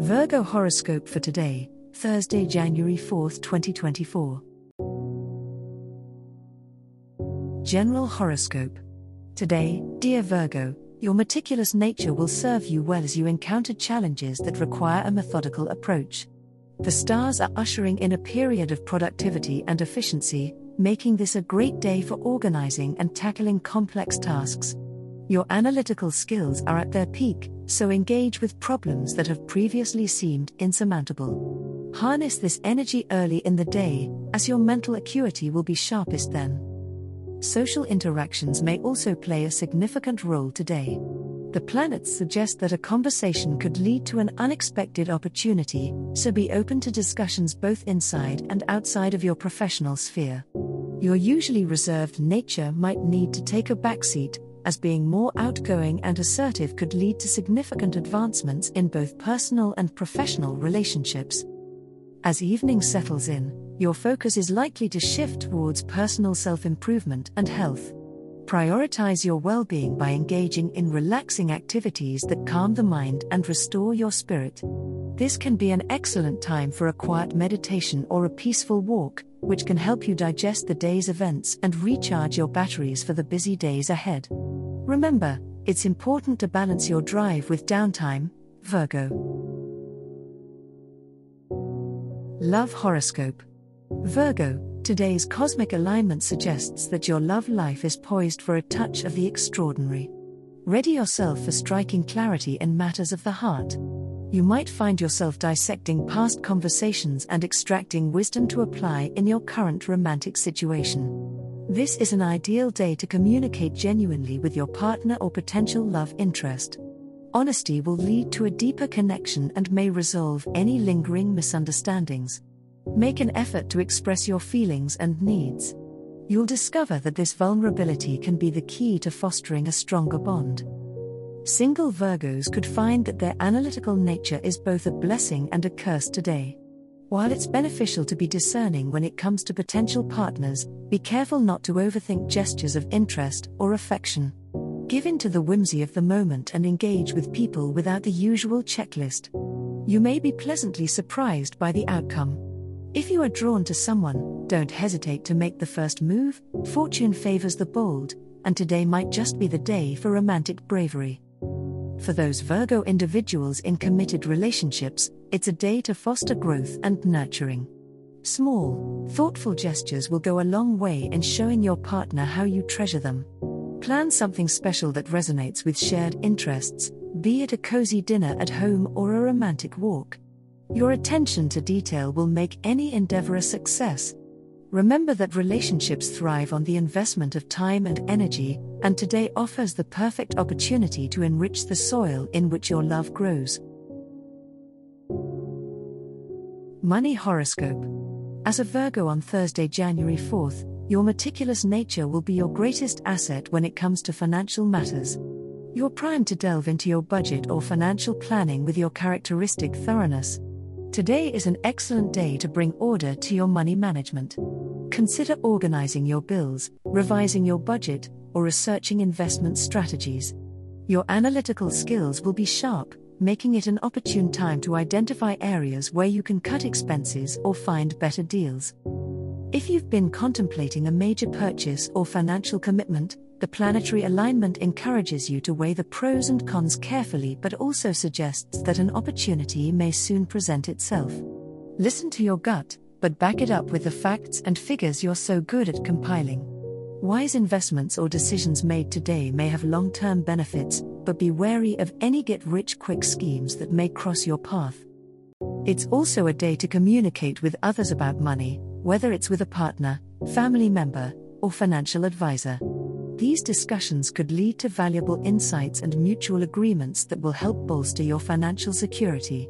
Virgo horoscope for today, Thursday, January 4th, 2024. General horoscope. Today, dear Virgo, your meticulous nature will serve you well as you encounter challenges that require a methodical approach. The stars are ushering in a period of productivity and efficiency, making this a great day for organizing and tackling complex tasks. Your analytical skills are at their peak, so engage with problems that have previously seemed insurmountable. Harness this energy early in the day, as your mental acuity will be sharpest then. Social interactions may also play a significant role today. The planets suggest that a conversation could lead to an unexpected opportunity, so be open to discussions both inside and outside of your professional sphere. Your usually reserved nature might need to take a backseat, as being more outgoing and assertive could lead to significant advancements in both personal and professional relationships. As evening settles in, your focus is likely to shift towards personal self improvement and health. Prioritize your well being by engaging in relaxing activities that calm the mind and restore your spirit. This can be an excellent time for a quiet meditation or a peaceful walk, which can help you digest the day's events and recharge your batteries for the busy days ahead. Remember, it's important to balance your drive with downtime, Virgo. Love Horoscope Virgo, today's cosmic alignment suggests that your love life is poised for a touch of the extraordinary. Ready yourself for striking clarity in matters of the heart. You might find yourself dissecting past conversations and extracting wisdom to apply in your current romantic situation. This is an ideal day to communicate genuinely with your partner or potential love interest. Honesty will lead to a deeper connection and may resolve any lingering misunderstandings. Make an effort to express your feelings and needs. You'll discover that this vulnerability can be the key to fostering a stronger bond. Single Virgos could find that their analytical nature is both a blessing and a curse today. While it's beneficial to be discerning when it comes to potential partners, be careful not to overthink gestures of interest or affection. Give in to the whimsy of the moment and engage with people without the usual checklist. You may be pleasantly surprised by the outcome. If you are drawn to someone, don't hesitate to make the first move, fortune favors the bold, and today might just be the day for romantic bravery. For those Virgo individuals in committed relationships, it's a day to foster growth and nurturing. Small, thoughtful gestures will go a long way in showing your partner how you treasure them. Plan something special that resonates with shared interests, be it a cozy dinner at home or a romantic walk. Your attention to detail will make any endeavor a success. Remember that relationships thrive on the investment of time and energy, and today offers the perfect opportunity to enrich the soil in which your love grows. Money Horoscope As a Virgo on Thursday, January 4th, your meticulous nature will be your greatest asset when it comes to financial matters. You're primed to delve into your budget or financial planning with your characteristic thoroughness. Today is an excellent day to bring order to your money management. Consider organizing your bills, revising your budget, or researching investment strategies. Your analytical skills will be sharp, making it an opportune time to identify areas where you can cut expenses or find better deals. If you've been contemplating a major purchase or financial commitment, the planetary alignment encourages you to weigh the pros and cons carefully but also suggests that an opportunity may soon present itself. Listen to your gut, but back it up with the facts and figures you're so good at compiling. Wise investments or decisions made today may have long term benefits, but be wary of any get rich quick schemes that may cross your path. It's also a day to communicate with others about money, whether it's with a partner, family member, or financial advisor. These discussions could lead to valuable insights and mutual agreements that will help bolster your financial security.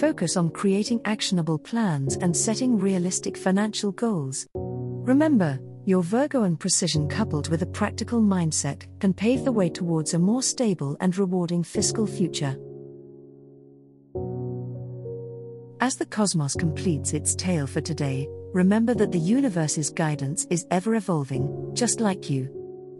Focus on creating actionable plans and setting realistic financial goals. Remember, your Virgoan precision coupled with a practical mindset can pave the way towards a more stable and rewarding fiscal future. As the cosmos completes its tale for today, remember that the universe's guidance is ever evolving, just like you.